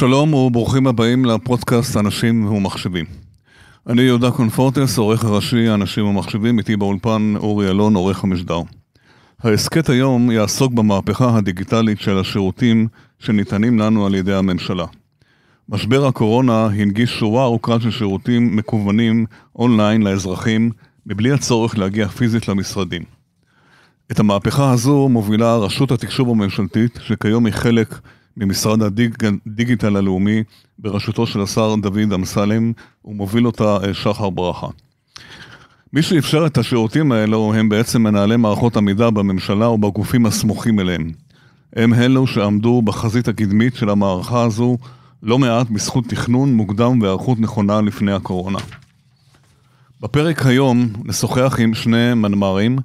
שלום וברוכים הבאים לפודקאסט אנשים ומחשבים. אני יהודה קונפורטס, עורך הראשי אנשים ומחשבים, איתי באולפן אורי אלון, עורך המשדר. ההסכת היום יעסוק במהפכה הדיגיטלית של השירותים שניתנים לנו על ידי הממשלה. משבר הקורונה הנגיש שורה ארוכה של שירותים מקוונים אונליין לאזרחים, מבלי הצורך להגיע פיזית למשרדים. את המהפכה הזו מובילה רשות התקשוב הממשלתית, שכיום היא חלק ממשרד הדיגיטל הלאומי, בראשותו של השר דוד אמסלם, ומוביל אותה אה, שחר ברכה. מי שאפשר את השירותים האלו הם בעצם מנהלי מערכות המידע בממשלה ובגופים הסמוכים אליהם. הם אלו שעמדו בחזית הקדמית של המערכה הזו לא מעט בזכות תכנון מוקדם והיערכות נכונה לפני הקורונה. בפרק היום נשוחח עם שני מנמ"רים,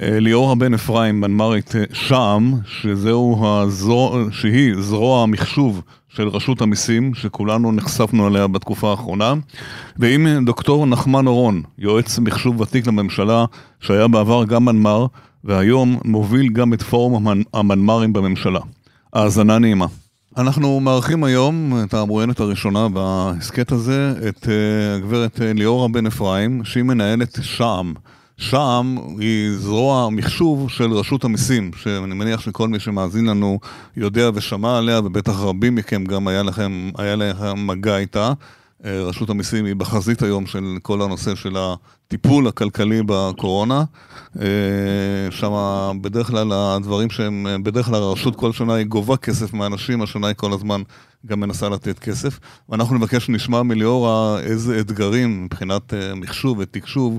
ליאורה בן אפרים, מנמ"רית אה, שע"ם, שזהו הזרוע, שהיא זרוע המחשוב של רשות המיסים, שכולנו נחשפנו עליה בתקופה האחרונה, ועם דוקטור נחמן אורון, יועץ מחשוב ותיק לממשלה, שהיה בעבר גם מנמ"ר, והיום מוביל גם את פורום המנמ"רים בממשלה. האזנה נעימה. אנחנו מארחים היום את המרואיינת הראשונה בהסכת הזה, את אה, הגברת ליאורה בן אפרים, שהיא מנהלת שע"ם. שם היא זרוע מחשוב של רשות המיסים, שאני מניח שכל מי שמאזין לנו יודע ושמע עליה, ובטח רבים מכם גם היה לכם, היה לכם מגע איתה. אה, רשות המיסים היא בחזית היום של כל הנושא של הטיפול הכלכלי בקורונה. אה, שם בדרך כלל הדברים שהם, בדרך כלל הרשות כל שנה היא גובה כסף מאנשים, השנה היא כל הזמן גם מנסה לתת כסף. ואנחנו נבקש שנשמע מליאורה איזה אתגרים מבחינת אה, מחשוב ותקשוב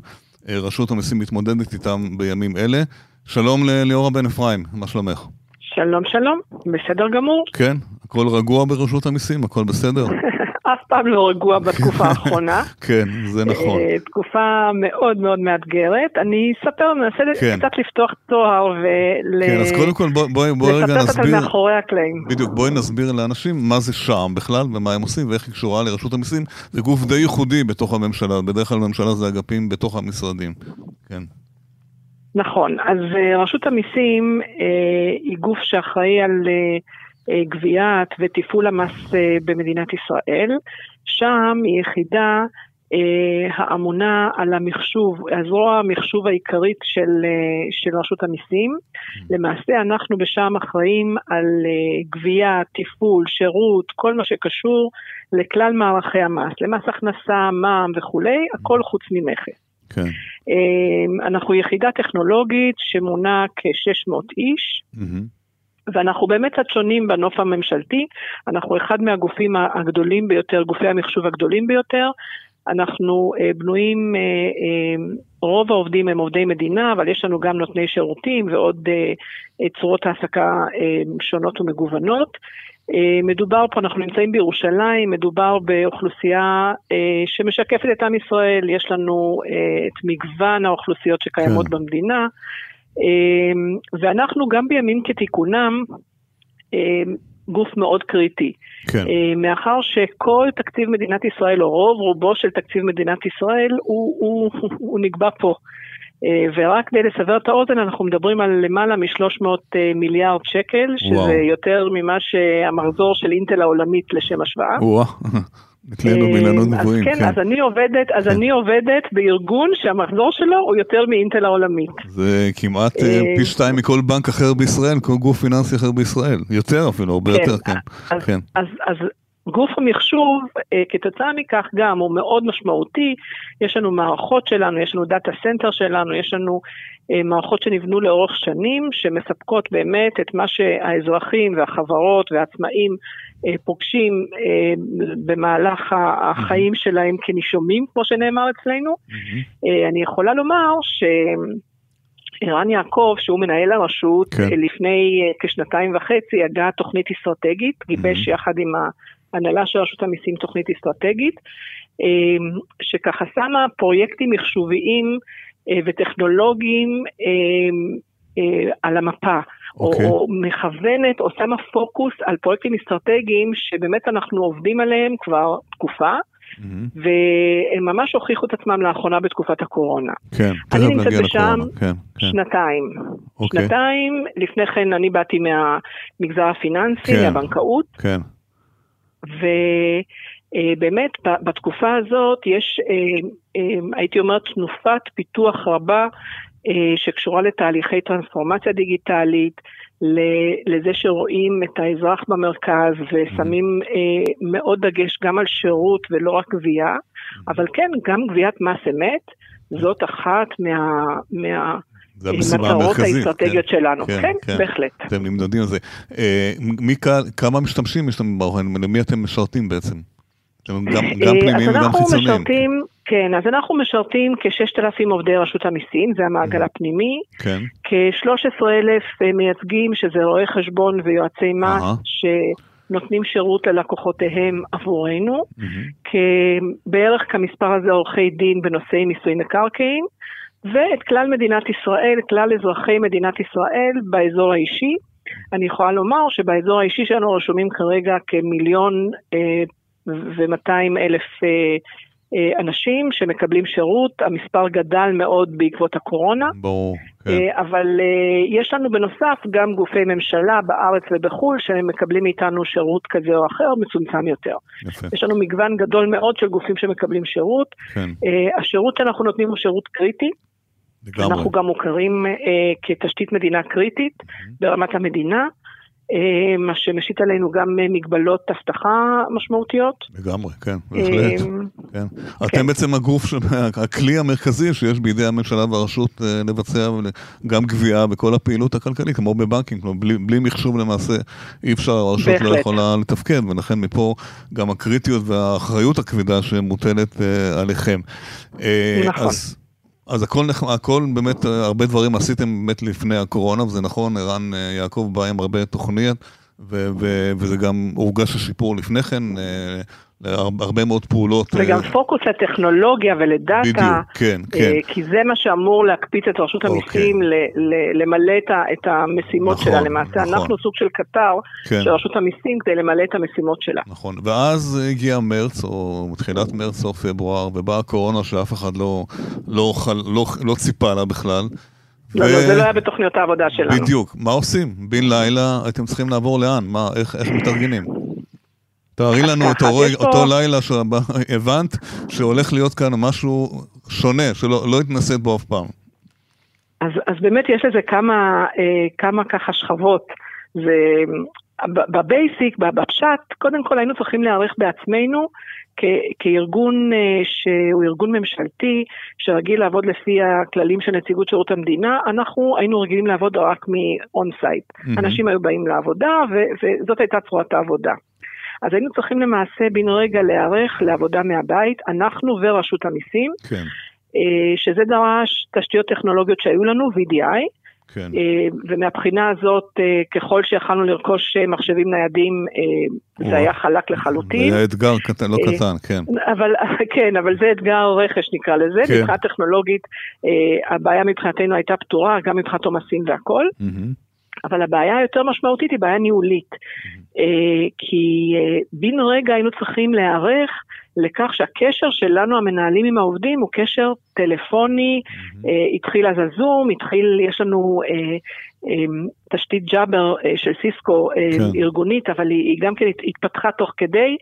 רשות המיסים מתמודדת איתם בימים אלה. שלום לליאורה בן אפרים, מה שלומך? שלום שלום, בסדר גמור. כן, הכל רגוע ברשות המיסים, הכל בסדר? אף פעם לא רגוע בתקופה האחרונה. כן, זה נכון. אה, תקופה מאוד מאוד מאתגרת. אני אספר, ננסה כן. קצת לפתוח תואר ול... כן, אז קודם כל בואי בוא, רגע נסביר... לספר מאחורי הקלעים. בדיוק, בואי נסביר לאנשים מה זה שע"ם בכלל ומה הם עושים ואיך היא קשורה לרשות המיסים. זה גוף די ייחודי בתוך הממשלה, בדרך כלל ממשלה זה אגפים בתוך המשרדים. כן. נכון, אז אה, רשות המיסים אה, היא גוף שאחראי על... אה, גביית ותפעול המס אה, במדינת ישראל. שם היא יחידה אה, האמונה על המחשוב, הזרוע המחשוב העיקרית של, של רשות המיסים. למעשה אנחנו בשם אחראים על גבייה, תפעול, שירות, כל מה שקשור לכלל מערכי המס, למס הכנסה, מע"מ וכולי, הכל חוץ ממכס. כן. אנחנו יחידה טכנולוגית שמונה כ-600 איש. Mm-hmm. ואנחנו באמת קצת שונים בנוף הממשלתי, אנחנו אחד מהגופים הגדולים ביותר, גופי המחשוב הגדולים ביותר. אנחנו אה, בנויים, אה, אה, רוב העובדים הם עובדי מדינה, אבל יש לנו גם נותני שירותים ועוד צורות העסקה שונות ומגוונות. מדובר פה, אנחנו נמצאים בירושלים, מדובר באוכלוסייה שמשקפת את עם ישראל, יש לנו את מגוון האוכלוסיות שקיימות כן. במדינה. אמ, ואנחנו גם בימים כתיקונם, אמ, גוף מאוד קריטי. כן. אמ, מאחר שכל תקציב מדינת ישראל, או רוב רובו של תקציב מדינת ישראל, הוא, הוא, הוא נקבע פה. ורק כדי לסבר את האוזן, אנחנו מדברים על למעלה מ-300 מיליארד שקל, שזה וואו. יותר ממה שהמחזור של אינטל העולמית לשם השוואה. וואו. אצלנו באילנות גבוהים, כן. אז כן, אז אני עובדת, אז כן. אני עובדת בארגון שהמחזור שלו הוא יותר מאינטל העולמית. זה כמעט אה, אה, פי שתיים מכל בנק אחר בישראל, כל גוף פיננסי אחר בישראל. יותר אפילו, הרבה כן, יותר, כן. אז, כן. אז, גוף המחשוב, אה, כתוצאה מכך גם, הוא מאוד משמעותי. יש לנו מערכות שלנו, יש לנו data center שלנו, יש לנו אה, מערכות שנבנו לאורך שנים, שמספקות באמת את מה שהאזרחים והחברות והעצמאים אה, פוגשים אה, במהלך החיים שלהם כנישומים, כמו שנאמר אצלנו. אה, אני יכולה לומר ש... ערן יעקב, שהוא מנהל הרשות, כן. לפני כשנתיים וחצי הגה תוכנית אסטרטגית, גיבש mm-hmm. יחד עם ההנהלה של רשות המיסים תוכנית אסטרטגית, שככה שמה פרויקטים מחשוביים וטכנולוגיים על המפה. okay. או, אוקיי. או מכוונת או שמה פוקוס על פרויקטים אסטרטגיים שבאמת אנחנו עובדים עליהם כבר תקופה. Mm-hmm. והם ממש הוכיחו את עצמם לאחרונה בתקופת הקורונה. כן, תכף נגיע לקורונה. כן, כן. שנתיים. Okay. אוקיי. שנתיים, לפני כן אני באתי מהמגזר הפיננסי, כן, מהבנקאות. כן. ובאמת בתקופה הזאת יש, הייתי אומרת, תנופת פיתוח רבה שקשורה לתהליכי טרנספורמציה דיגיטלית, לזה שרואים את האזרח במרכז ושמים מאוד דגש גם על שירות ולא רק גבייה, אבל כן, גם גביית מס אמת, זאת אחת מה... מה זה המשימה המרכזית. האסטרטגיות כן, שלנו, כן, כן, כן, בהחלט. אתם נמדדים על זה. אה, מי, כמה משתמשים יש? למי אתם משרתים בעצם? גם, גם אה, פנימיים וגם חיצוניים. משרתים, כן, אז אנחנו משרתים כ-6,000 עובדי רשות המיסים, זה המעגל הפנימי. כן. כ-13,000 מייצגים, שזה רואי חשבון ויועצי מס, ש... נותנים שירות ללקוחותיהם עבורנו, mm-hmm. בערך כמספר הזה עורכי דין בנושאי מיסוי מקרקעין, ואת כלל מדינת ישראל, כלל אזרחי מדינת ישראל באזור האישי. אני יכולה לומר שבאזור האישי שלנו רשומים כרגע כמיליון אה, ומאתיים אלף אה, אה, אנשים שמקבלים שירות, המספר גדל מאוד בעקבות הקורונה. ברור, כן. אה, אבל יש לנו בנוסף גם גופי ממשלה בארץ ובחו"ל שמקבלים מאיתנו שירות כזה או אחר, מצומצם יותר. יפה. יש לנו מגוון גדול מאוד של גופים שמקבלים שירות. כן. השירות שאנחנו נותנים הוא שירות קריטי. לגמרי. אנחנו גם מוכרים כתשתית מדינה קריטית mm-hmm. ברמת המדינה. אה, מה שמשית עלינו גם אה, מגבלות אבטחה משמעותיות. לגמרי, כן, בהחלט. כן. כן. אתם בעצם הגוף, הכלי המרכזי שיש בידי הממשלה והרשות אה, לבצע גם גבייה בכל הפעילות הכלכלית, כמו בבנקים, כמו בלי, בלי מחשוב למעשה אי אפשר, הרשות לא יכולה לתפקד, ולכן מפה גם הקריטיות והאחריות הכבדה שמוטלת עליכם. נכון. אז, אז הכל, הכל באמת, אה, הרבה דברים עשיתם באמת לפני הקורונה, וזה נכון, ערן אה, יעקב בא עם הרבה תוכניות, ו- ו- וזה גם הורגש השיפור לפני כן, אה, הרבה מאוד פעולות. וגם פוקוס לטכנולוגיה ולדאטה. בדיוק, כן, כן. כי זה מה שאמור להקפיץ את רשות אוקיי. המיסים למלא את המשימות נכון, שלה. למעשה נכון. אנחנו סוג של קטר כן. של רשות המיסים כדי למלא את המשימות שלה. נכון, ואז הגיע מרץ, או תחילת מרץ, או פברואר, ובאה הקורונה שאף אחד לא, לא, לא, לא ציפה לה בכלל. לא, ו... לא, זה לא היה בתוכניות העבודה שלנו. בדיוק, מה עושים? בן לילה אתם צריכים לעבור לאן? מה, איך, איך מתארגנים? תארי לנו את אותו לילה שהבנת שהולך להיות כאן משהו שונה, שלא לא התנסית בו אף פעם. אז, אז באמת יש לזה כמה, אה, כמה ככה שכבות. ב basic, בפשט, קודם כל היינו צריכים להיערך בעצמנו כארגון אה, שהוא ארגון ממשלתי, שרגיל לעבוד לפי הכללים של נציגות שירות המדינה, אנחנו היינו רגילים לעבוד רק מ on-site. Mm-hmm. אנשים היו באים לעבודה, וזאת הייתה צורת העבודה. אז היינו צריכים למעשה בן רגע להיערך לעבודה מהבית, אנחנו ורשות המיסים, כן. אה, שזה דרש תשתיות טכנולוגיות שהיו לנו, VDI, כן. אה, ומהבחינה הזאת, אה, ככל שיכלנו לרכוש מחשבים ניידים, זה היה חלק לחלוטין. זה היה אתגר קטן, לא קטן, כן. אבל, כן, אבל זה אתגר רכש נקרא לזה. כן. מבחינה טכנולוגית, הבעיה מבחינתנו הייתה פתורה, גם מבחינת עומסים והכל. Mm-hmm. אבל הבעיה היותר משמעותית היא בעיה ניהולית. אה, כי אה, בן רגע היינו צריכים להיערך לכך שהקשר שלנו המנהלים עם העובדים הוא קשר טלפוני, אה, התחיל אז הזום, התחיל, יש לנו תשתית ג'אבר אה, של סיסקו אה, כן. ארגונית, אבל היא, היא גם כן התפתחה תוך כדי,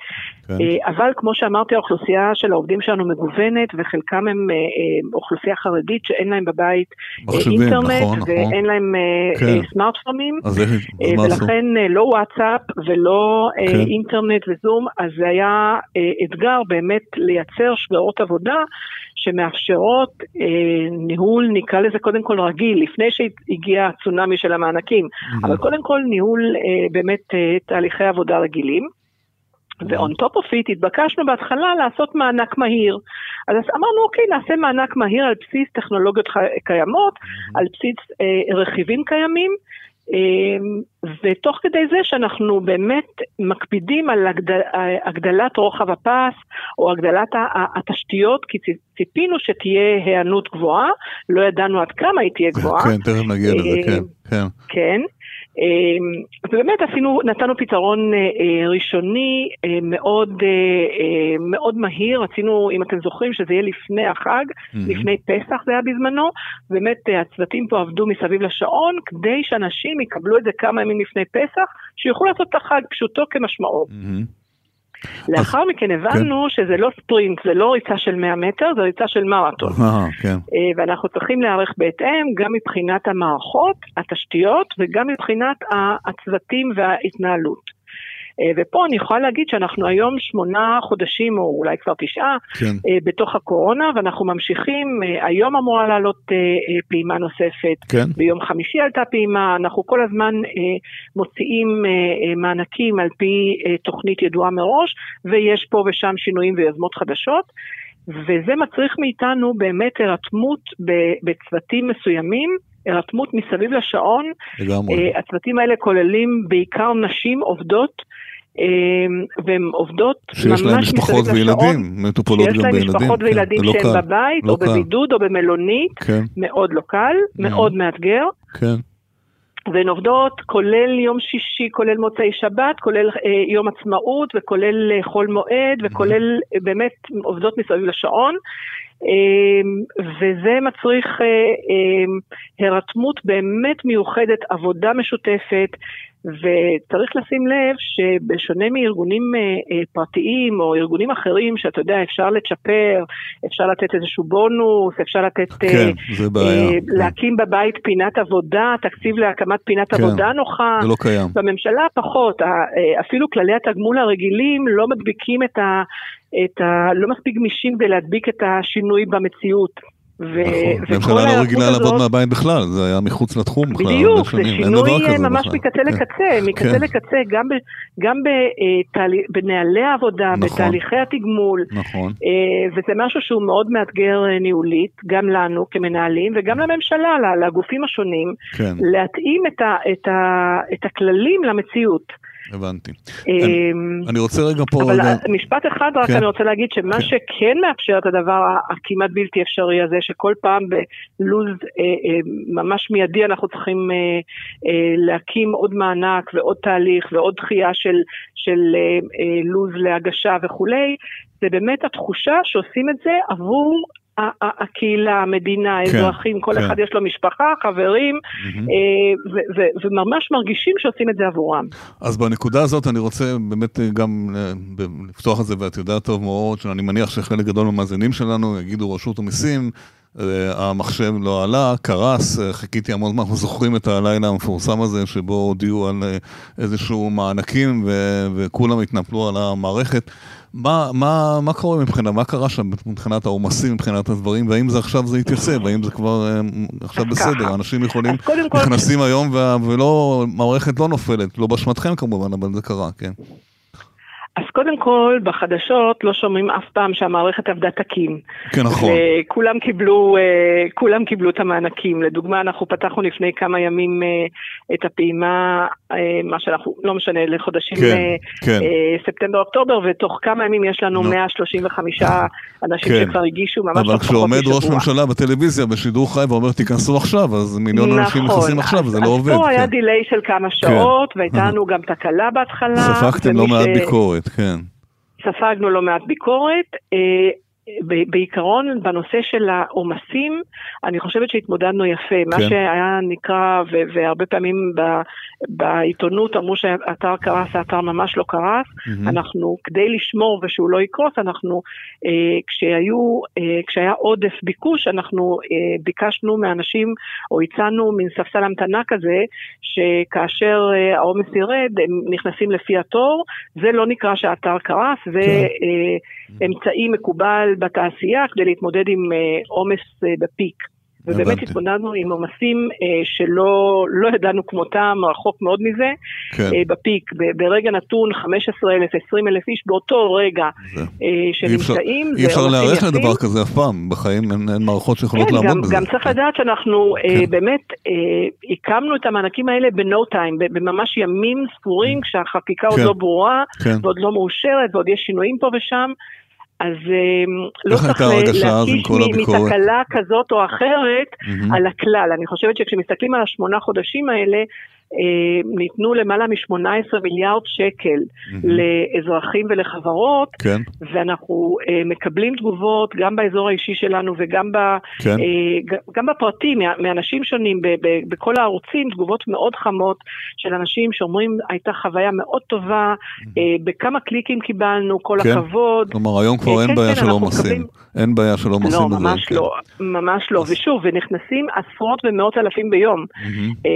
כן. אה, אבל כמו שאמרתי, האוכלוסייה של העובדים שלנו מגוונת, וחלקם הם אוכלוסייה חרדית שאין להם בבית מחשבים, אינטרנט, נכון, ואין נכון. להם כן. סמארטפונים, ולכן לא וואטסאפ ולא כן. אינטרנט וזום, אז זה היה אתגר באמת לייצר שגרות עבודה. שמאפשרות אה, ניהול, נקרא לזה קודם כל רגיל, לפני שהגיע הצונאמי של המענקים, mm-hmm. אבל קודם כל ניהול אה, באמת אה, תהליכי עבודה רגילים. ו-on top of it התבקשנו בהתחלה לעשות מענק מהיר. אז אמרנו, אוקיי, נעשה מענק מהיר על בסיס טכנולוגיות קיימות, על בסיס אה, רכיבים קיימים, ותוך כדי זה שאנחנו באמת מקפידים על הגדל, הגדלת רוחב הפס או הגדלת התשתיות, כי ציפינו שתהיה היענות גבוהה, לא ידענו עד כמה היא תהיה גבוהה. כן, תכף נגיע לזה, אמ, כן. כן. כן. אמ, ובאמת עשינו, נתנו פתרון אה, אה, ראשוני אה, מאוד, מאוד מהיר, רצינו, אם אתם זוכרים, שזה יהיה לפני החג, mm-hmm. לפני פסח זה היה בזמנו, באמת הצוותים פה עבדו מסביב לשעון, כדי שאנשים יקבלו את זה כמה ימים לפני פסח, שיוכלו לעשות את החג פשוטו כמשמעו. Mm-hmm. לאחר מכן הבנו כן. שזה לא ספרינט, זה לא ריצה של 100 מטר, זה ריצה של מרתון. אה, כן. אה, ואנחנו צריכים להיערך בהתאם, גם מבחינת המערכות, התשתיות, וגם מבחינת הצוותים וההתנהלות. אה, ופה אני יכולה להגיד שאנחנו היום שמונה חודשים, או אולי כבר תשעה, כן. אה, בתוך הקורונה, ואנחנו ממשיכים, אה, היום אמורה לעלות פעימה נוספת, כן. ביום חמישי עלתה פעימה, אנחנו כל הזמן מוציאים מענקים על פי תוכנית ידועה מראש, ויש פה ושם שינויים ויוזמות חדשות. וזה מצריך מאיתנו באמת הירתמות בצוותים מסוימים, הירתמות מסביב לשעון. לגמרי. הצוותים האלה כוללים בעיקר נשים עובדות אמ, והן עובדות ממש מסביב לשעון. שיש להן משפחות וילדים, מטופלות גם בילדים. שיש להן משפחות כן, וילדים כן, שהם בבית, לא או קל. בבידוד, או במלונית, כן. מאוד לא קל, מאוד מאתגר. כן. והן עובדות כולל יום שישי, כולל מוצאי שבת, כולל אה, יום עצמאות וכולל אה, חול מועד וכולל אה, באמת עובדות מסביב לשעון. אה, וזה מצריך אה, אה, הירתמות באמת מיוחדת, עבודה משותפת, וצריך לשים לב שבשונה מארגונים אה, אה, פרטיים או ארגונים אחרים, שאתה יודע, אפשר לצ'פר, אפשר לתת איזשהו בונוס, אפשר לתת... אה, כן, זה בעיה. להקים בבית פינת עבודה, תקציב להקמת פינת כן, עבודה נוחה. זה לא קיים. בממשלה פחות, אפילו כללי התגמול הרגילים לא מדביקים את ה... את ה... לא מספיק גמישים כדי להדביק את השינוי במציאות. נכון, הממשלה לא רגילה לעבוד מהבית בכלל, זה היה מחוץ לתחום בכלל. בדיוק, זה שינוי ממש מקצה כן. לקצה, מקצה כן. לקצה, גם אה, בנהלי העבודה, נכון. בתהליכי התגמול. נכון. אה, וזה משהו שהוא מאוד מאתגר אה, ניהולית, גם לנו כמנהלים וגם לממשלה, לגופים השונים, כן. להתאים את הכללים למציאות. הבנתי. אמ, אני רוצה רגע פה... אבל משפט אחד רק כן. אני רוצה להגיד שמה כן. שכן מאפשר את הדבר הכמעט בלתי אפשרי הזה, שכל פעם בלוז אה, אה, ממש מיידי אנחנו צריכים אה, להקים עוד מענק ועוד תהליך ועוד דחייה של לוז להגשה וכולי, זה באמת התחושה שעושים את זה עבור הקהילה, המדינה, כן, האזרחים, כל כן. אחד יש לו משפחה, חברים, mm-hmm. וממש מרגישים שעושים את זה עבורם. אז בנקודה הזאת אני רוצה באמת גם אה, לפתוח את זה, ואת יודעת טוב מאוד, שאני מניח שחלק גדול מהמאזינים שלנו יגידו רשות המיסים, אה, המחשב לא עלה, קרס, חיכיתי המון זמן, אנחנו זוכרים את הלילה המפורסם הזה שבו הודיעו על איזשהו מענקים וכולם התנפלו על המערכת. מה, מה, מה קורה מבחינת, מה קרה שם מבחינת העומסים, מבחינת הדברים, והאם זה עכשיו זה יתייצב, והאם זה כבר אה, עכשיו בסדר, אנשים יכולים, נכנסים היום ולא, המערכת לא נופלת, לא באשמתכם כמובן, אבל זה קרה, כן. אז קודם כל, בחדשות לא שומעים אף פעם שהמערכת עבדה תקין. כן, נכון. כולם קיבלו, אה, כולם קיבלו את המענקים. לדוגמה, אנחנו פתחנו לפני כמה ימים אה, את הפעימה, אה, מה שאנחנו, לא משנה, לחודשים כן, כן. ספטמבר-אוקטובר, ותוך כמה ימים יש לנו לא. 135 אנשים כן. שכבר הגישו ממש אבל כשעומד ראש ממשלה בטלוויזיה בשידור חי ואומר תיכנסו עכשיו, אז מיליון נכון. אנשים נכנסים עכשיו, וזה לא עובד. אז פה כן. היה דיליי של כמה שעות, כן. והייתה לנו גם תקלה בהתחלה. ספגתם לא מעט ביקורת. כן. ספגנו לא מעט ביקורת. בעיקרון, בנושא של העומסים, אני חושבת שהתמודדנו יפה. כן. מה שהיה נקרא, והרבה פעמים ב, בעיתונות אמרו שהאתר קרס, האתר ממש לא קרס. Mm-hmm. אנחנו, כדי לשמור ושהוא לא יקרוס, אנחנו, אה, כשהיו, אה, כשהיה עודף ביקוש, אנחנו אה, ביקשנו מאנשים, או הצענו מין ספסל המתנה כזה, שכאשר אה, העומס ירד, הם נכנסים לפי התור. זה לא נקרא שהאתר קרס, זה כן. אה, אמצעי מקובל בתעשייה כדי להתמודד עם אה, עומס אה, בפיק. ובאמת התמודדנו עם עומסים אה, שלא לא ידענו כמותם, רחוק מאוד מזה, כן. אה, בפיק. ב, ברגע נתון 15,000, 20,000 איש באותו רגע אה, שנמצאים. אי אפשר להיערך לדבר כזה אף פעם, בחיים אין, אין מערכות שיכולות כן, לעמוד גם, בזה. גם צריך כן. לדעת שאנחנו כן. אה, באמת אה, הקמנו את המענקים האלה ב-no time, בממש ימים ספורים, כן. כשהחקיקה כן. עוד לא ברורה, כן. ועוד לא מאושרת, ועוד יש שינויים פה ושם. אז אמ, לא צריך להקיש מתקלה כזאת או אחרת. על הכלל. אני חושבת שכשמסתכלים על השמונה חודשים האלה, ניתנו למעלה מ-18 מיליארד שקל mm-hmm. לאזרחים ולחברות, כן. ואנחנו מקבלים תגובות גם באזור האישי שלנו וגם ב, כן. גם בפרטי, מאנשים שונים, בכל הערוצים, תגובות מאוד חמות של אנשים שאומרים, הייתה חוויה מאוד טובה, mm-hmm. בכמה קליקים קיבלנו, כל כן. הכבוד. כלומר, היום כבר אין כן, בעיה כן, של עומסים. מקבלים... אין בעיה של עומסים לא, ממש כן. לא, ממש לא. אז... ושוב, ונכנסים עשרות ומאות אלפים ביום. Mm-hmm.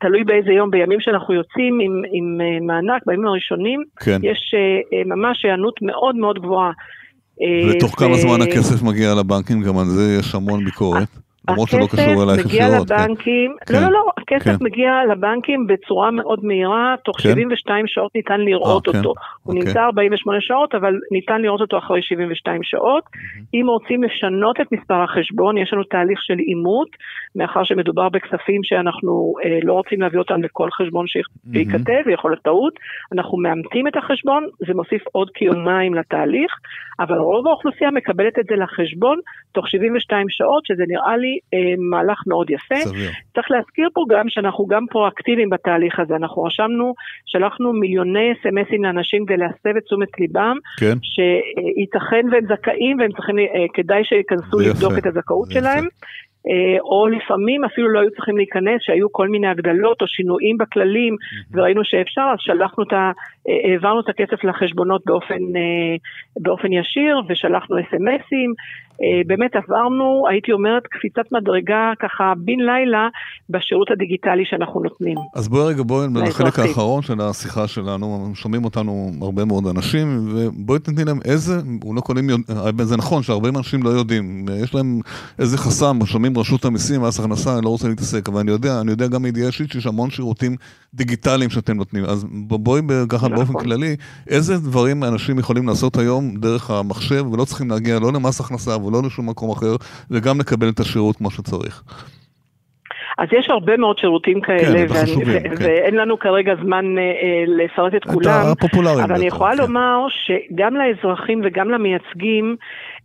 תלוי באיזה יום, בימים שאנחנו יוצאים עם, עם אה, מענק, בימים הראשונים, כן. יש אה, ממש היענות מאוד מאוד גבוהה. ותוך ו... כמה זמן הכסף מגיע לבנקים? גם על זה יש המון ביקורת. למרות שלא קשור אלייך ישירות. מגיע לבנקים, כן. לא, לא, לא, הכסף כן. מגיע לבנקים בצורה מאוד מהירה, תוך כן. 72 שעות ניתן לראות 아, אה, אותו. כן. הוא אוקיי. נמצא 48 שעות, אבל ניתן לראות אותו אחרי 72 שעות. Mm-hmm. אם רוצים לשנות את מספר החשבון, יש לנו תהליך של אימות, מאחר שמדובר בכספים שאנחנו אה, לא רוצים להביא אותם לכל חשבון שייכתב, mm-hmm. יכול להיות טעות, אנחנו מאמתים את החשבון, זה מוסיף עוד כיומיים לתהליך, אבל רוב האוכלוסייה מקבלת את זה לחשבון תוך 72 שעות, שזה נראה לי אה, מהלך מאוד יפה. סביר. צריך להזכיר פה גם שאנחנו גם פרואקטיביים בתהליך הזה. אנחנו רשמנו, שלחנו מיליוני אס.אם.אסים לאנשים כדי להסב את תשומת ליבם, כן. שייתכן והם זכאים והם צריכים, אה, כדאי שייכנסו לבדוק את הזכאות שלהם. אה, או לפעמים אפילו לא היו צריכים להיכנס, שהיו כל מיני הגדלות או שינויים בכללים, וראינו שאפשר, אז שלחנו את ה... העברנו את הכסף לחשבונות באופן, באופן ישיר, ושלחנו אס.אם.אסים. אה, באמת עברנו, הייתי אומרת, קפיצת מדרגה ככה בן לילה בשירות הדיגיטלי שאנחנו נותנים. אז בואי רגע, בואי לחלק האחרון של השיחה שלנו, שומעים אותנו הרבה מאוד אנשים, ובואי תתני להם איזה, אולי קונים, זה נכון שהרבה אנשים לא יודעים, יש להם איזה חסם, שומעים רשות המיסים, מס הכנסה, אני לא רוצה להתעסק, אבל אני יודע, אני יודע גם מידיעה אישית שיש המון שירותים דיגיטליים שאתם נותנים, אז בואי ככה באופן נכון. כללי, איזה דברים אנשים יכולים לעשות היום דרך המחשב, ולא צריכים להגיע לא למס הכנסה, ולא לשום מקום אחר, וגם לקבל את השירות כמו שצריך. אז יש הרבה מאוד שירותים כאלה, כן, ואני, ו- כן. ואין לנו כרגע זמן אה, אה לפרט את כולם, אבל אני יכולה כן. לומר שגם לאזרחים וגם למייצגים,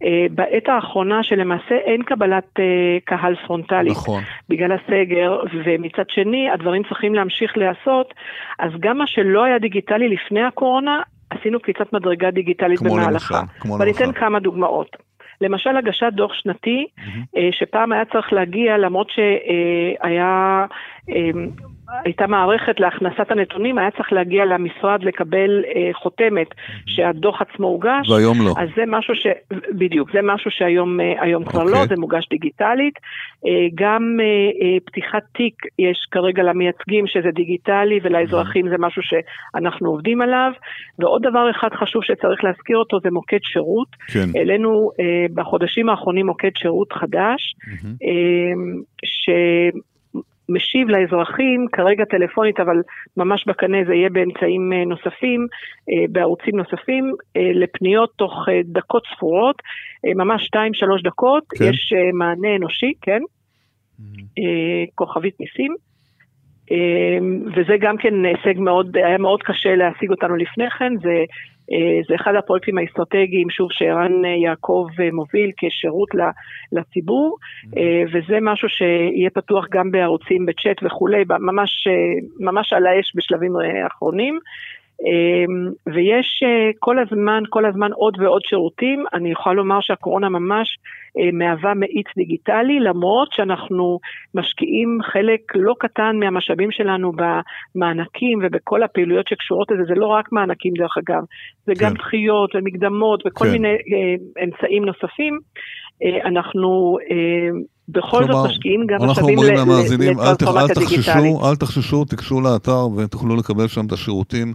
אה, בעת האחרונה שלמעשה אין קבלת אה, קהל פרונטלית, נכון. בגלל הסגר, ומצד שני הדברים צריכים להמשיך להיעשות, אז גם מה שלא היה דיגיטלי לפני הקורונה, עשינו קפיצת מדרגה דיגיטלית במהלכה. ואני אתן כמה דוגמאות. למשל הגשת דוח שנתי, mm-hmm. שפעם היה צריך להגיע, למרות שהיה... הייתה מערכת להכנסת הנתונים, היה צריך להגיע למשרד לקבל אה, חותמת שהדוח עצמו הוגש. והיום לא. אז זה משהו ש... בדיוק, זה משהו שהיום אה, היום כבר. לא, אוקיי. זה מוגש דיגיטלית. אה, גם אה, אה, פתיחת תיק יש כרגע למייצגים שזה דיגיטלי, ולאזרחים זה משהו שאנחנו עובדים עליו. ועוד דבר אחד חשוב שצריך להזכיר אותו זה מוקד שירות. כן. העלינו אה, בחודשים האחרונים מוקד שירות חדש. אה, ש... משיב לאזרחים, כרגע טלפונית, אבל ממש בקנה זה יהיה באמצעים אה, נוספים, אה, בערוצים נוספים, אה, לפניות תוך דקות ספורות, ממש 2-3 דקות, כן. יש מענה אנושי, כן, mm-hmm. כוכבית ניסים. וזה גם כן הישג מאוד, היה מאוד קשה להשיג אותנו לפני כן, זה זה אחד הפרויקטים האסטרטגיים, שוב, שערן אה, יעקב אה, מוביל כשירות לציבור, וזה משהו שיהיה פתוח גם בערוצים בצ'אט וכולי, ממש, ממש על האש בשלבים אחרונים. אמ, ויש אה, כל הזמן, כל הזמן עוד ועוד שירותים. אני יכולה לומר שהקורונה ממש אה, מהווה מאיץ דיגיטלי, למרות שאנחנו משקיעים חלק לא קטן מהמשאבים שלנו במענקים ובכל הפעילויות שקשורות לזה. זה לא רק מענקים דרך אגב, זה כן. גם דחיות ומקדמות וכל כן. מיני אה, אמצעים נוספים. אנחנו בכל זאת משקיעים גם משאבים לטרנספורמציה דיגיטלית. אל תחששו, תיגשו לאתר ותוכלו לקבל שם את השירותים.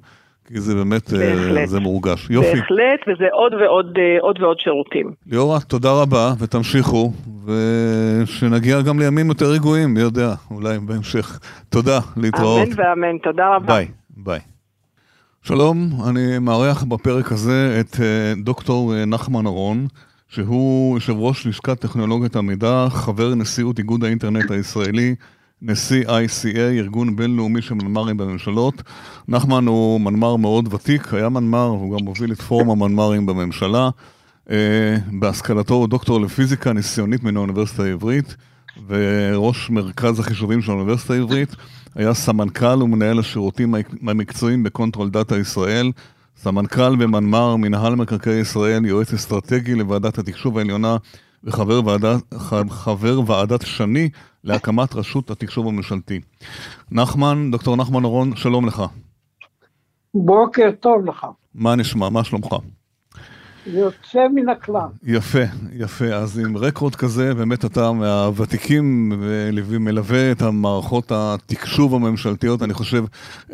כי זה באמת, אה, בהחלט. זה מורגש. יופי. בהחלט, וזה עוד ועוד, אה, עוד ועוד שירותים. ליאורה, תודה רבה, ותמשיכו, ושנגיע גם לימים יותר רגועים, מי יודע, אולי בהמשך. תודה, להתראות. אמן ואמן, תודה רבה. ביי, ביי. שלום, אני מארח בפרק הזה את אה, דוקטור נחמן ארון, שהוא יושב ראש לשכת טכנולוגיית המידע, חבר נשיאות איגוד האינטרנט הישראלי. נשיא ICA, ארגון בינלאומי של מנמ"רים בממשלות. נחמן הוא מנמ"ר מאוד ותיק, היה מנמ"ר, הוא גם מוביל את פורום המנמ"רים בממשלה. אה, בהשכלתו הוא דוקטור לפיזיקה ניסיונית מן האוניברסיטה העברית, וראש מרכז החישובים של האוניברסיטה העברית, היה סמנכ"ל ומנהל השירותים המקצועיים ב Control Data ישראל, סמנכ"ל במנמ"ר, מנהל מקרקעי ישראל, יועץ אסטרטגי לוועדת התקשוב העליונה וחבר ועדת, חבר ועדת שני להקמת רשות התקשוב הממשלתי. נחמן, דוקטור נחמן אורון, שלום לך. בוקר טוב לך. מה נשמע? מה שלומך? יוצא מן הכלל. יפה, יפה. אז עם רקורד כזה, באמת אתה מהוותיקים ומלווה את המערכות התקשוב הממשלתיות, אני חושב,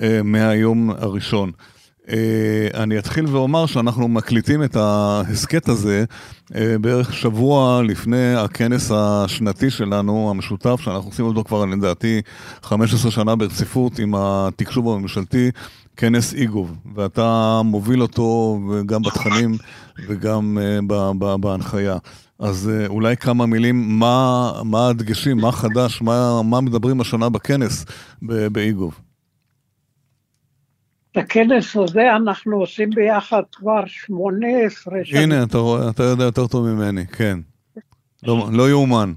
אה, מהיום הראשון. אה, אני אתחיל ואומר שאנחנו מקליטים את ההסכת הזה אה, בערך שבוע לפני הכנס השנתי שלנו, המשותף, שאנחנו עושים אותו כבר לדעתי 15 שנה ברציפות עם התקשוב הממשלתי, כנס איגוב, ואתה מוביל אותו גם בתכנים וגם אה, בהנחיה. אז אולי כמה מילים, מה, מה הדגשים, מה חדש, מה, מה מדברים השנה בכנס באיגוב? את הכנס הזה אנחנו עושים ביחד כבר 18 שנים. הנה, אתה רואה, אתה יודע יותר טוב ממני, כן. לא, לא יאומן.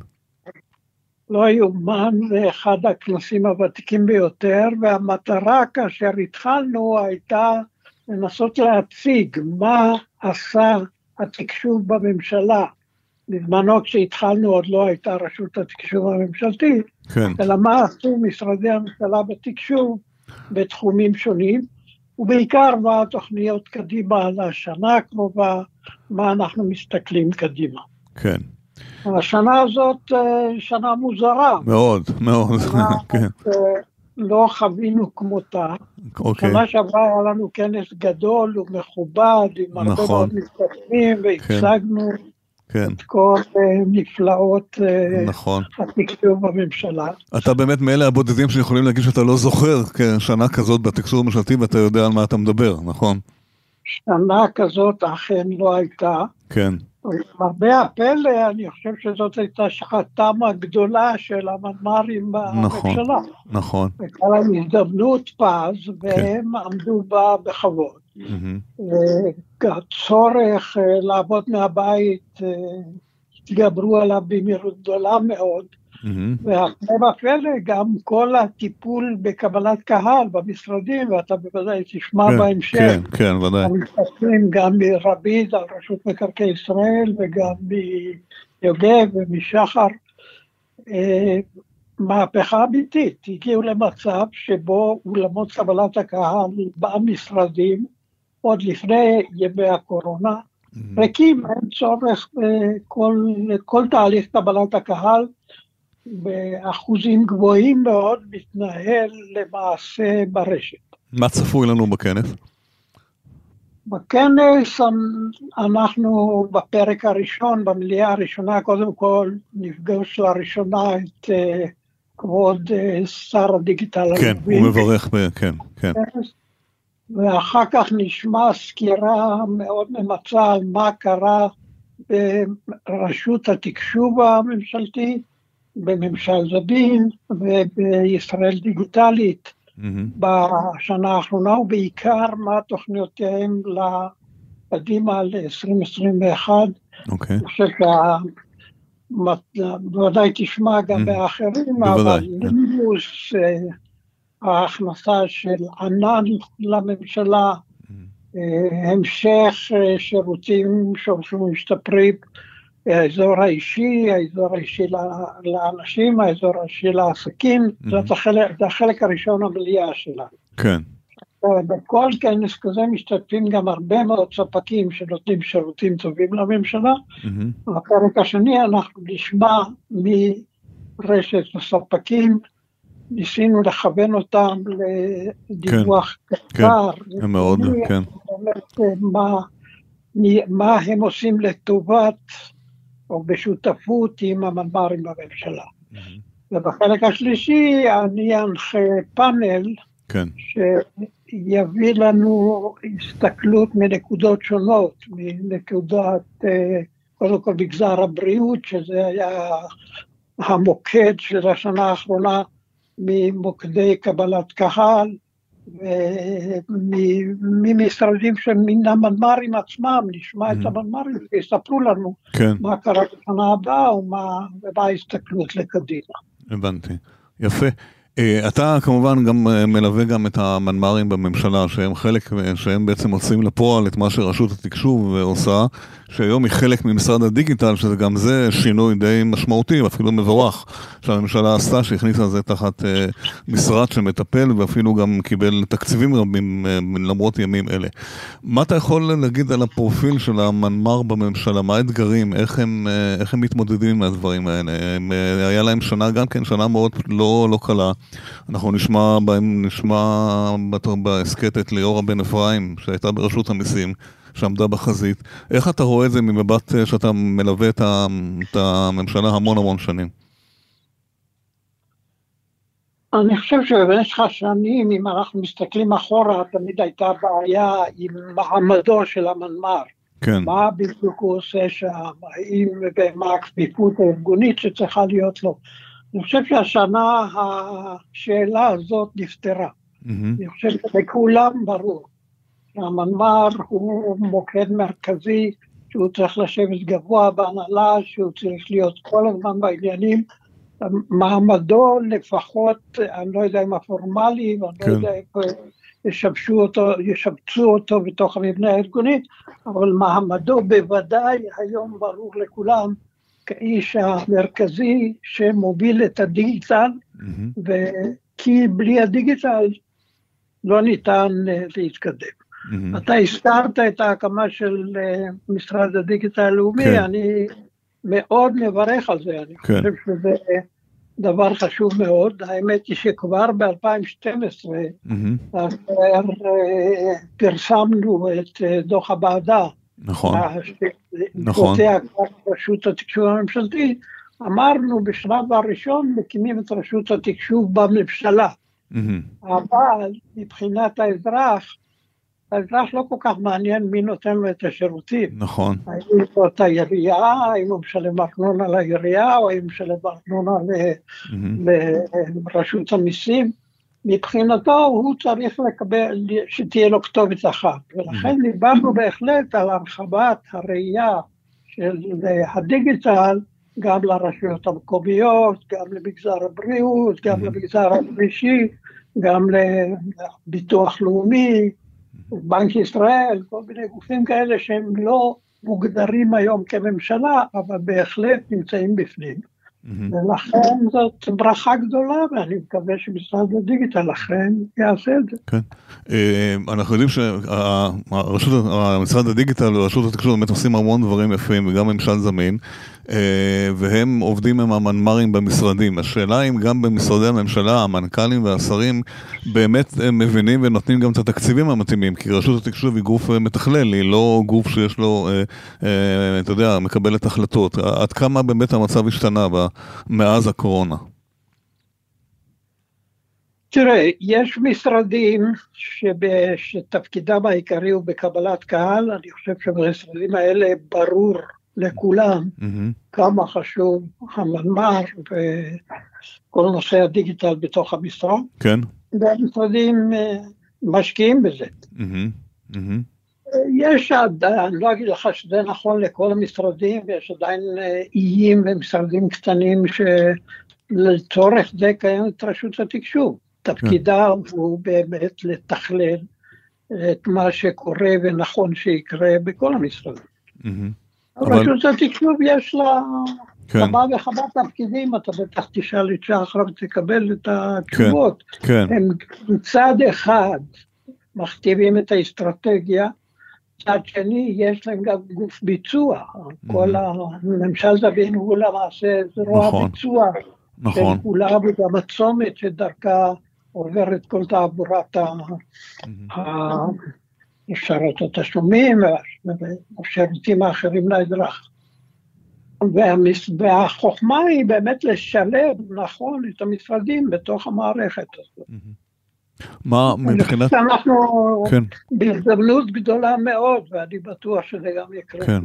לא יאומן, זה אחד הכנסים הוותיקים ביותר, והמטרה כאשר התחלנו הייתה לנסות להציג מה עשה התקשוב בממשלה. בזמנו כשהתחלנו עוד לא הייתה רשות התקשוב הממשלתית, כן. אלא מה עשו משרדי הממשלה בתקשוב בתחומים שונים. ובעיקר מה התוכניות קדימה לשנה הקרובה, מה אנחנו מסתכלים קדימה. כן. השנה הזאת אה, שנה מוזרה. מאוד, מאוד, כן. אה, לא חווינו כמותה. אוקיי. שנה שעברה היה לנו כנס גדול ומכובד, עם הרבה נכון. מאוד מסתכלים, והצגנו כן. כן. את כל נפלאות uh, נכון. התקצוב בממשלה. אתה באמת מאלה הבודדים שיכולים להגיד שאתה לא זוכר שנה כזאת בתקצוב הממשלתי ואתה יודע על מה אתה מדבר, נכון? שנה כזאת אכן לא הייתה. כן. למרבה הפלא, אני חושב שזאת הייתה שעתם הגדולה של המנמ"רים נכון, בממשלה. נכון. הייתה להם הזדמנות פז, והם כן. עמדו בה בכבוד. Mm-hmm. הצורך אה, לעבוד מהבית, אה, התגברו עליו במהירות גדולה מאוד. Mm-hmm. והפלא ופלא, גם כל הטיפול בקבלת קהל במשרדים, ואתה בוודאי תשמע כן, בהמשך. כן, כן, ודאי. המתפתחים גם מרביד על רשות מקרקעי ישראל, וגם מיוגב ומשחר. אה, מהפכה אמיתית, הגיעו למצב שבו אולמות קבלת הקהל במשרדים עוד לפני ימי הקורונה, mm-hmm. ריקים, אין צורך בכל תהליך קבלת הקהל באחוזים גבוהים מאוד מתנהל למעשה ברשת. מה צפוי לנו בכנס? בכנס אנחנו בפרק הראשון, במליאה הראשונה, קודם כל נפגוש לראשונה את אה, כבוד אה, שר הדיגיטל. כן, הוא מברך, כן, כן. ואחר כך נשמע סקירה מאוד ממצה על מה קרה ברשות התקשוב הממשלתי, בממשל זבין ובישראל דיגיטלית mm-hmm. בשנה האחרונה, ובעיקר מה תוכניותיהם לקדימה ל-2021. אוקיי. אני חושב שבוודאי תשמע גם mm-hmm. באחרים, אבל לימוס כן. ההכנסה של ענן לממשלה, אה, המשך אה, שירותים שהולכים ומשתפרים, האזור האישי, האזור האישי לאנשים, האזור האישי לעסקים, mm-hmm. זה, החלק, הראשון המליאה שלה. כן. בכל כנס כזה משתתפים גם הרבה מאוד ספקים שנותנים שירותים טובים לממשלה. Mm-hmm. בפרק השני אנחנו נשמע מרשת הספקים ניסינו לכוון אותם לדיווח כן, קצר. כן, הם מאוד, כן. מה, מה הם עושים לטובת, או בשותפות עם המנמ"רים בממשלה. Mm-hmm. ובחלק השלישי אני אנחה פאנל, כן. שיביא לנו הסתכלות מנקודות שונות, מנקודת, אה, קודם כל מגזר הבריאות, שזה היה המוקד של השנה האחרונה, ממוקדי קבלת קהל, ממשרדים מן המנמ"רים עצמם, נשמע את המנמ"רים ויספרו לנו כן, מה קרה בשנה הבאה ומה ומה ההסתכלות לקדימה. הבנתי. יפה. אה, אתה כמובן גם אה, מלווה גם את המנמ"רים בממשלה, שהם חלק, אה, שהם בעצם מוצאים לפועל את מה שרשות התקשוב עושה, שהיום היא חלק ממשרד הדיגיטל, שזה גם זה שינוי די משמעותי, אפילו מבורך, שהממשלה עשתה, שהכניסה את זה תחת משרד שמטפל, ואפילו גם קיבל תקציבים רבים למרות ימים אלה. מה אתה יכול להגיד על הפרופיל של המנמ"ר בממשלה? מה האתגרים? איך הם, איך הם מתמודדים עם הדברים האלה? הם, היה להם שנה גם כן, שנה מאוד לא, לא קלה. אנחנו נשמע, נשמע בהסכת את ליאורה בן אפרים, שהייתה ברשות המיסים, שעמדה בחזית. איך אתה רואה את זה ממבט אה, שאתה מלווה את, הממשלה המון המון שנים? אני חושב שבמשך השנים, אם אנחנו מסתכלים אחורה, תמיד הייתה בעיה עם מעמדו של המנמ"ר. כן. מה בדיוק הוא עושה שם, האם ומה הכפיפות הארגונית שצריכה להיות לו. אני חושב שהשנה השאלה הזאת נפתרה. Mm-hmm. אני חושב שלכולם ברור שהמנמ"ר הוא מוקד מרכזי, שהוא צריך לשבת גבוה בהנהלה, שהוא צריך להיות כל הזמן בעניינים. מעמדו לפחות, אני לא יודע אם הפורמלי, ואני לא כן. לא יודע איפה ישבשו אותו, ישבצו אותו בתוך המבנה הארגוני, אבל מעמדו בוודאי היום ברור לכולם כאיש המרכזי שמוביל את הדיגיטל, mm-hmm. וכי בלי הדיגיטל לא ניתן אה, להתקדם. Mm-hmm. אתה הזכרת את ההקמה של אה, משרד הדיגיטל הלאומי, כן. אני מאוד מברך על זה, אני כן. חושב שזה דבר חשוב מאוד. האמת היא שכבר ב-2012, mm-hmm. פרסמנו את דוח הוועדה נכון, נכון. רשות התקשוב הממשלתית, אמרנו בשלב הראשון מקימים את רשות התקשוב בממשלה. אבל מבחינת האזרח, האזרח לא כל כך מעניין מי נותן לו את השירותים. נכון. האם זאת העירייה, האם הוא משלם ארנונה לעירייה, או האם הוא משלם ארנונה לרשות המיסים. מבחינתו הוא צריך לקבל, שתהיה לו כתובת אחת, ולכן דיברנו בהחלט על הרחבת הראייה של הדיגיטל גם לרשויות המקומיות, גם למגזר הבריאות, גם למגזר השלישי, גם לביטוח לאומי, בנק ישראל, כל מיני גופים כאלה שהם לא מוגדרים היום כממשלה, אבל בהחלט נמצאים בפנים. ולכן זאת ברכה גדולה, ואני מקווה שמשרד הדיגיטל אכן יעשה את זה. כן. אה, אנחנו יודעים שמשרד הדיגיטל ורשות התקשורת באמת עושים המון דברים יפים, וגם ממשל זמין. אה, והם עובדים עם המנמ"רים במשרדים. השאלה אם גם במשרדי הממשלה, המנכ"לים והשרים באמת מבינים ונותנים גם את התקציבים המתאימים, כי רשות התקשוב היא גוף אה, מתכלל, היא לא גוף שיש לו, אה, אתה יודע, מקבלת החלטות. עד כמה באמת המצב השתנה מאז הקורונה? תראה, יש משרדים שתפקידם העיקרי הוא בקבלת קהל, אני חושב שבמשרדים האלה ברור לכולם mm-hmm. כמה חשוב המנמ"ר וכל נושא הדיגיטל בתוך המשרד. כן. והמשרדים אה, משקיעים בזה. Mm-hmm. Mm-hmm. יש עדיין, אני לא אגיד לך שזה נכון לכל המשרדים, ויש עדיין אה, איים ומשרדים קטנים שלצורך זה קיימת רשות התקשוב. תפקידה כן. הוא באמת לתכלל את מה שקורה ונכון שיקרה בכל המשרדים. Mm-hmm. אבל רשות התקשוב יש לה כן. כמה וכמה תפקידים, אתה בטח תשאל את שחר ותקבל את התשובות. כן, כן. הם מצד אחד מכתיבים את האסטרטגיה, מצד שני יש להם גם גוף ביצוע, mm-hmm. כל הממשל זבין הוא למעשה זרוע נכון, ביצוע נכון. של כולם, וגם הצומת שדרכה עוברת כל תעבורת mm-hmm. אפשרות התשלומים והשירותים האחרים לאזרח. והחוכמה היא באמת לשלב נכון את המשרדים בתוך המערכת הזאת. מה מבחינת... אנחנו כן. בהזדמנות גדולה מאוד, ואני בטוח שזה גם יקרה. כן.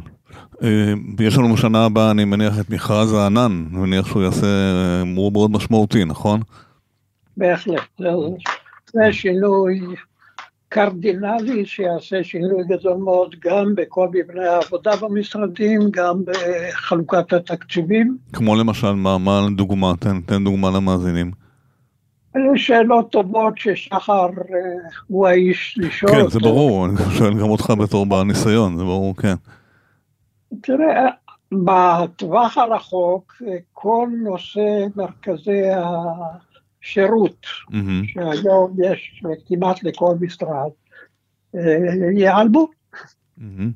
אה, יש לנו בשנה הבאה, אני מניח, את מכרז הענן, אני מניח שהוא יעשה מאוד מאוד משמעותי, נכון? בהחלט. יעשה שינוי קרדינלי, שיעשה שינוי גדול מאוד גם בכל מבנה העבודה במשרדים, גם בחלוקת התקציבים. כמו למשל, מה, מה דוגמה? תן, תן דוגמה למאזינים. אלו שאלות טובות ששחר אה, הוא האיש לשאול. כן, זה ברור, אני שואל גם אותך בתור בעל ניסיון, זה ברור, כן. תראה, בטווח הרחוק, כל נושא מרכזי השירות, מהמם, שהיום יש כמעט לכל משרד, אה, ייעלמו. מהמם,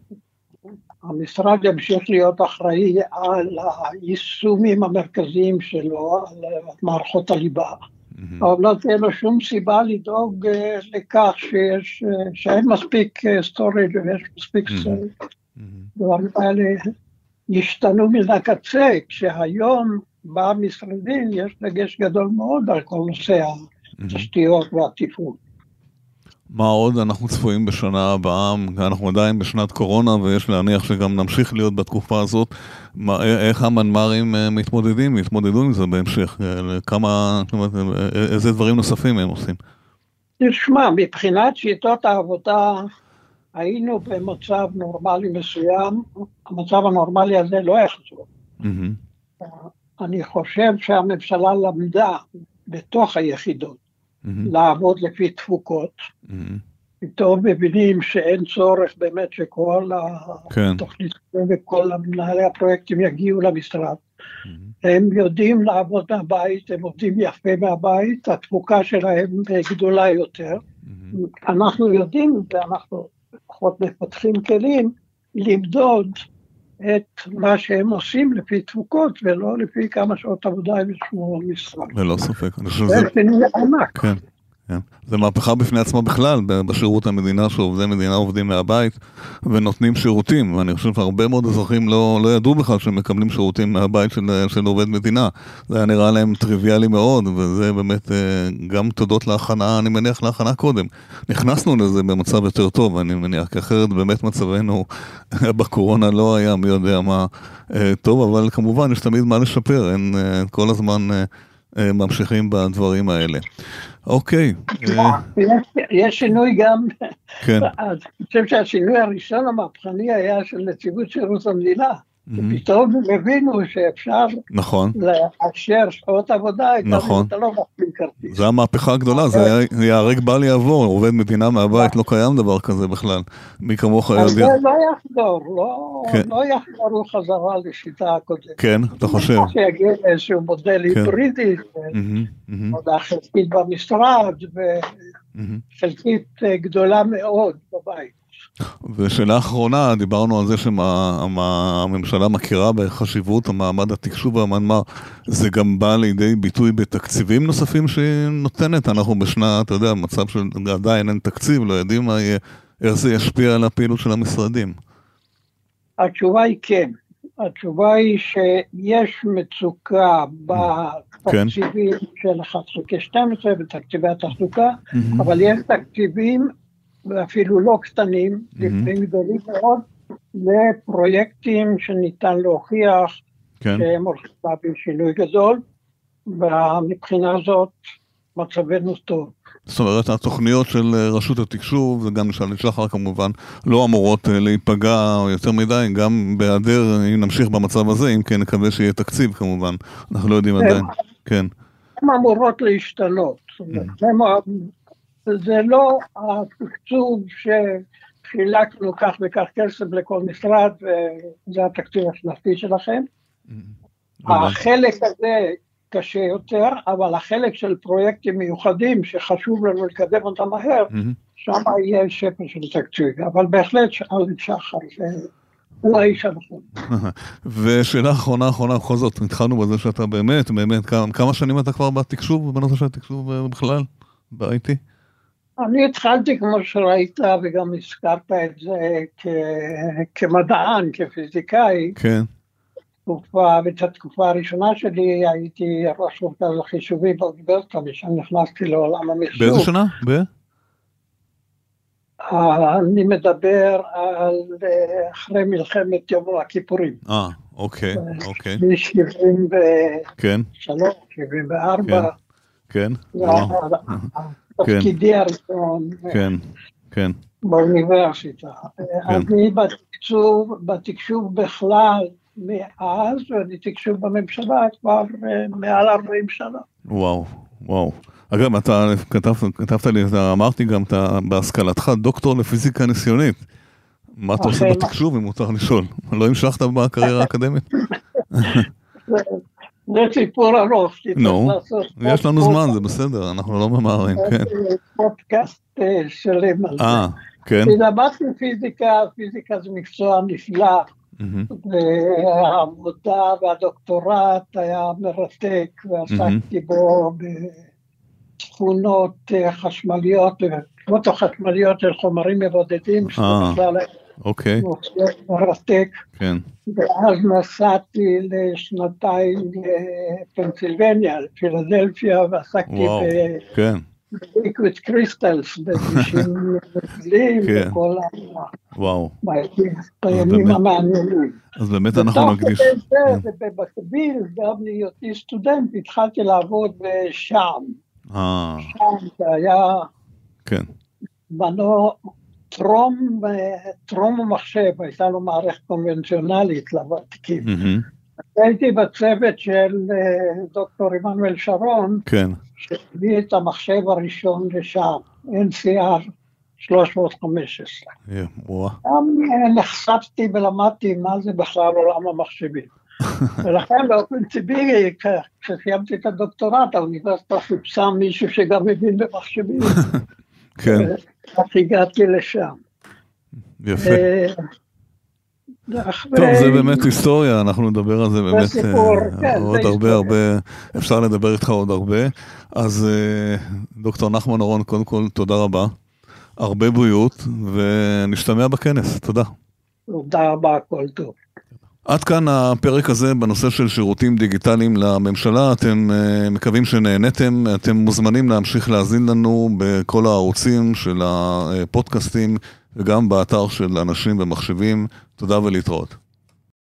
המשרד ימשיך להיות אחראי על היישומים המרכזיים שלו, על מערכות הליבה. מהמם. אבל לא תהיה לו שום סיבה לדאוג אה, לכך שיש, אה, שאין מספיק storage ויש מספיק. storage. מהמם. הדברים האלה השתנו מן הקצה, כשהיום במשרדים יש דגש גדול מאוד על כל נושא התשתיות והתפעול. מה עוד אנחנו צפויים בשנה הבאה? אנחנו עדיין בשנת קורונה ויש להניח שגם נמשיך להיות בתקופה הזאת. מה, איך המנמ"רים אה, מתמודדים, יתמודדו עם זה בהמשך? אה, כמה, אה, איזה דברים נוספים הם עושים? תשמע, מבחינת שיטות העבודה, היינו במצב נורמלי מסוים, המצב הנורמלי הזה לא יחזור. מהמם, אני חושב שהממשלה למדה בתוך היחידות מהמם, לעבוד לפי תפוקות, מהמם. פתאום מבינים שאין צורך באמת שכל כן. התוכנית וכל מנהלי הפרויקטים יגיעו למשרד. מהמם. הם יודעים לעבוד מהבית, הם עובדים יפה מהבית, התפוקה שלהם גדולה יותר. מהמם. אנחנו יודעים, ואנחנו לפחות מפתחים כלים, למדוד את מה שהם עושים לפי תפוקות, ולא לפי כמה שעות עבודה הם ישבו במשרד. ללא ספק. זה. שינוי ענק. כן, כן. זה מהפכה בפני עצמה בכלל בשירות המדינה, שעובדי מדינה עובדים מהבית ונותנים שירותים, ואני חושב שהרבה מאוד אזרחים לא, לא ידעו בכלל שהם מקבלים שירותים מהבית של, של עובד מדינה. זה היה נראה להם טריוויאלי מאוד, וזה באמת אה, גם תודות להכנה, אני מניח להכנה קודם. נכנסנו לזה במצב יותר טוב, אני מניח, כי אחרת באמת מצבנו בקורונה לא היה מי יודע מה אה, טוב, אבל כמובן יש תמיד מה לשפר, אין אה, כל הזמן... ממשיכים בדברים האלה. אוקיי, אה, יש, שינוי גם, כן, אני חושב שהשינוי הראשון המהפכני היה של נציבות שירות המדינה. מהמם, פתאום הם הבינו שאפשר נכון, לאשר שעות עבודה, נכון. אתה לא מחתים כרטיס. זה המהפכה הגדולה, זה ייהרג בל יעבור, עובד מדינה מהבית, לא קיים דבר כזה בכלל. מי כמוך אז זה יודע. לא יחזור, לא, כן. לא יחזרו חזרה לשיטה הקודמת. כן, אתה חושב. שיגיע לאיזשהו מודל כן. היברידי, מהמם, מהמם, עבודה חלקית במשרד. וחלקית אה, גדולה מאוד בבית. ושאלה אחרונה, דיברנו על זה שהממשלה מכירה בחשיבות המעמד התקשוב והמנמ"ר, זה גם בא לידי ביטוי בתקציבים נוספים שהיא נותנת, אנחנו בשנה, אתה יודע, מצב שעדיין אין תקציב, לא יודעים מה יהיה, איך זה ישפיע על הפעילות של המשרדים. התשובה היא כן. התשובה היא שיש מצוקה בתקציבים של 1 חלקי 12 בתקציבי התחזוקה, מהמם. אבל יש תקציבים, ואפילו לא קטנים, Mhm. לפעמים גדולים מאוד, לפרויקטים שניתן להוכיח כן, שהם הולכים להביא שינוי גדול, ומבחינה זאת מצבנו טוב. זאת אומרת, התוכניות של אה, רשות התקשוב, וגם של שחר כמובן, לא אמורות אה, להיפגע יותר מדי, גם בהיעדר, אם נמשיך במצב הזה, אם כן נקווה שיהיה תקציב כמובן, אנחנו לא יודעים עדיין. כן, הן אמורות להשתנות. זאת אומרת, הם- זה לא התקצוב שחילקנו כך וכך כסף לכל משרד, וזה התקציב השנתי שלכם. החלק הזה קשה יותר, אבל החלק של פרויקטים מיוחדים שחשוב לנו לקדם אותם מהר, מהמם. שם יהיה שפע של תקציב. אבל בהחלט שאל שחר, זה- הוא האיש הנכון. ושאלה אחרונה אחרונה, בכל זאת, התחלנו בזה שאתה באמת, באמת, כמה, כמה שנים אתה כבר בתקשוב, בנושא של התקשוב אה, בכלל, ב-IT? אני התחלתי, כמו שראית, וגם הזכרת את זה, כ- כמדען, כפיזיקאי, כן, תקופה, ואת התקופה הראשונה שלי הייתי ראש מרכז החישובי באוניברסיטה, ושם נכנסתי לעולם המחשוב. באיזה שנה? ב? אני מדבר על אחרי מלחמת יום הכיפורים. אה, אוקיי, אוקיי, מ-73, כן, 74, כן, זה וואו. תפקידי הראשון. כן, כן. באוניברסיטה. אני בתקשוב, בתקשוב בכלל מאז, ואני תקשוב בממשלה כבר מעל 40 שנה. וואו, וואו. אגב, אתה כתב, כתבת לי, אתה אמרתי גם, אתה בהשכלתך דוקטור לפיזיקה ניסיונית. מה אתה עושה בתקשוב, אם מותר לשאול? לא המשכת בקריירה האקדמית? זה סיפור ארוך. נו, יש לנו זמן, זה בסדר, אנחנו לא ממהרים, כן. פודקאסט שלם על זה. אה, כן. למדתי פיזיקה, פיזיקה זה מקצוע נפלא. והעבודה והדוקטורט היה מרתק, ועסקתי בו בתכונות חשמליות, תכונות החשמליות של חומרים מבודדים, שזה אוקיי. מרתק. כן. ואז נסעתי לשנתיים לפנסילבניה, לפילדלפיה, ועסקתי ב... כן. ליקוויד קריסטלס, נוזלים, וכל וואו. בימים המעניינים. אז באמת אנחנו נקדיש. ובמקביל, גם מהיותי סטודנט, התחלתי לעבוד בשע"ם. שם זה היה... כן. בנו טרום, טרום המחשב, הייתה לו מערכת קונבנציונלית לוותיקים. הייתי בצוות של דוקטור עמנואל שרון, כן. שהביא את המחשב הראשון לשם, NCR 315. וואו. גם נחשפתי ולמדתי מה זה בכלל עולם המחשבים. ולכן באופן טבעי, כשסיימתי את הדוקטורט, האוניברסיטה חיפשה מישהו שגם מבין במחשבים. כן. אז הגעתי לשם. יפה. טוב, זה באמת היסטוריה, אנחנו נדבר על זה באמת עוד הרבה הרבה, אפשר לדבר איתך עוד הרבה. אז דוקטור נחמן אורון, קודם כל תודה רבה, הרבה בריאות, ונשתמע בכנס, תודה. תודה רבה, כל טוב. עד כאן הפרק הזה בנושא של שירותים דיגיטליים לממשלה, אתם מקווים שנהנתם, אתם מוזמנים להמשיך להאזין לנו בכל הערוצים של הפודקאסטים וגם באתר של אנשים ומחשבים. תודה ולהתראות.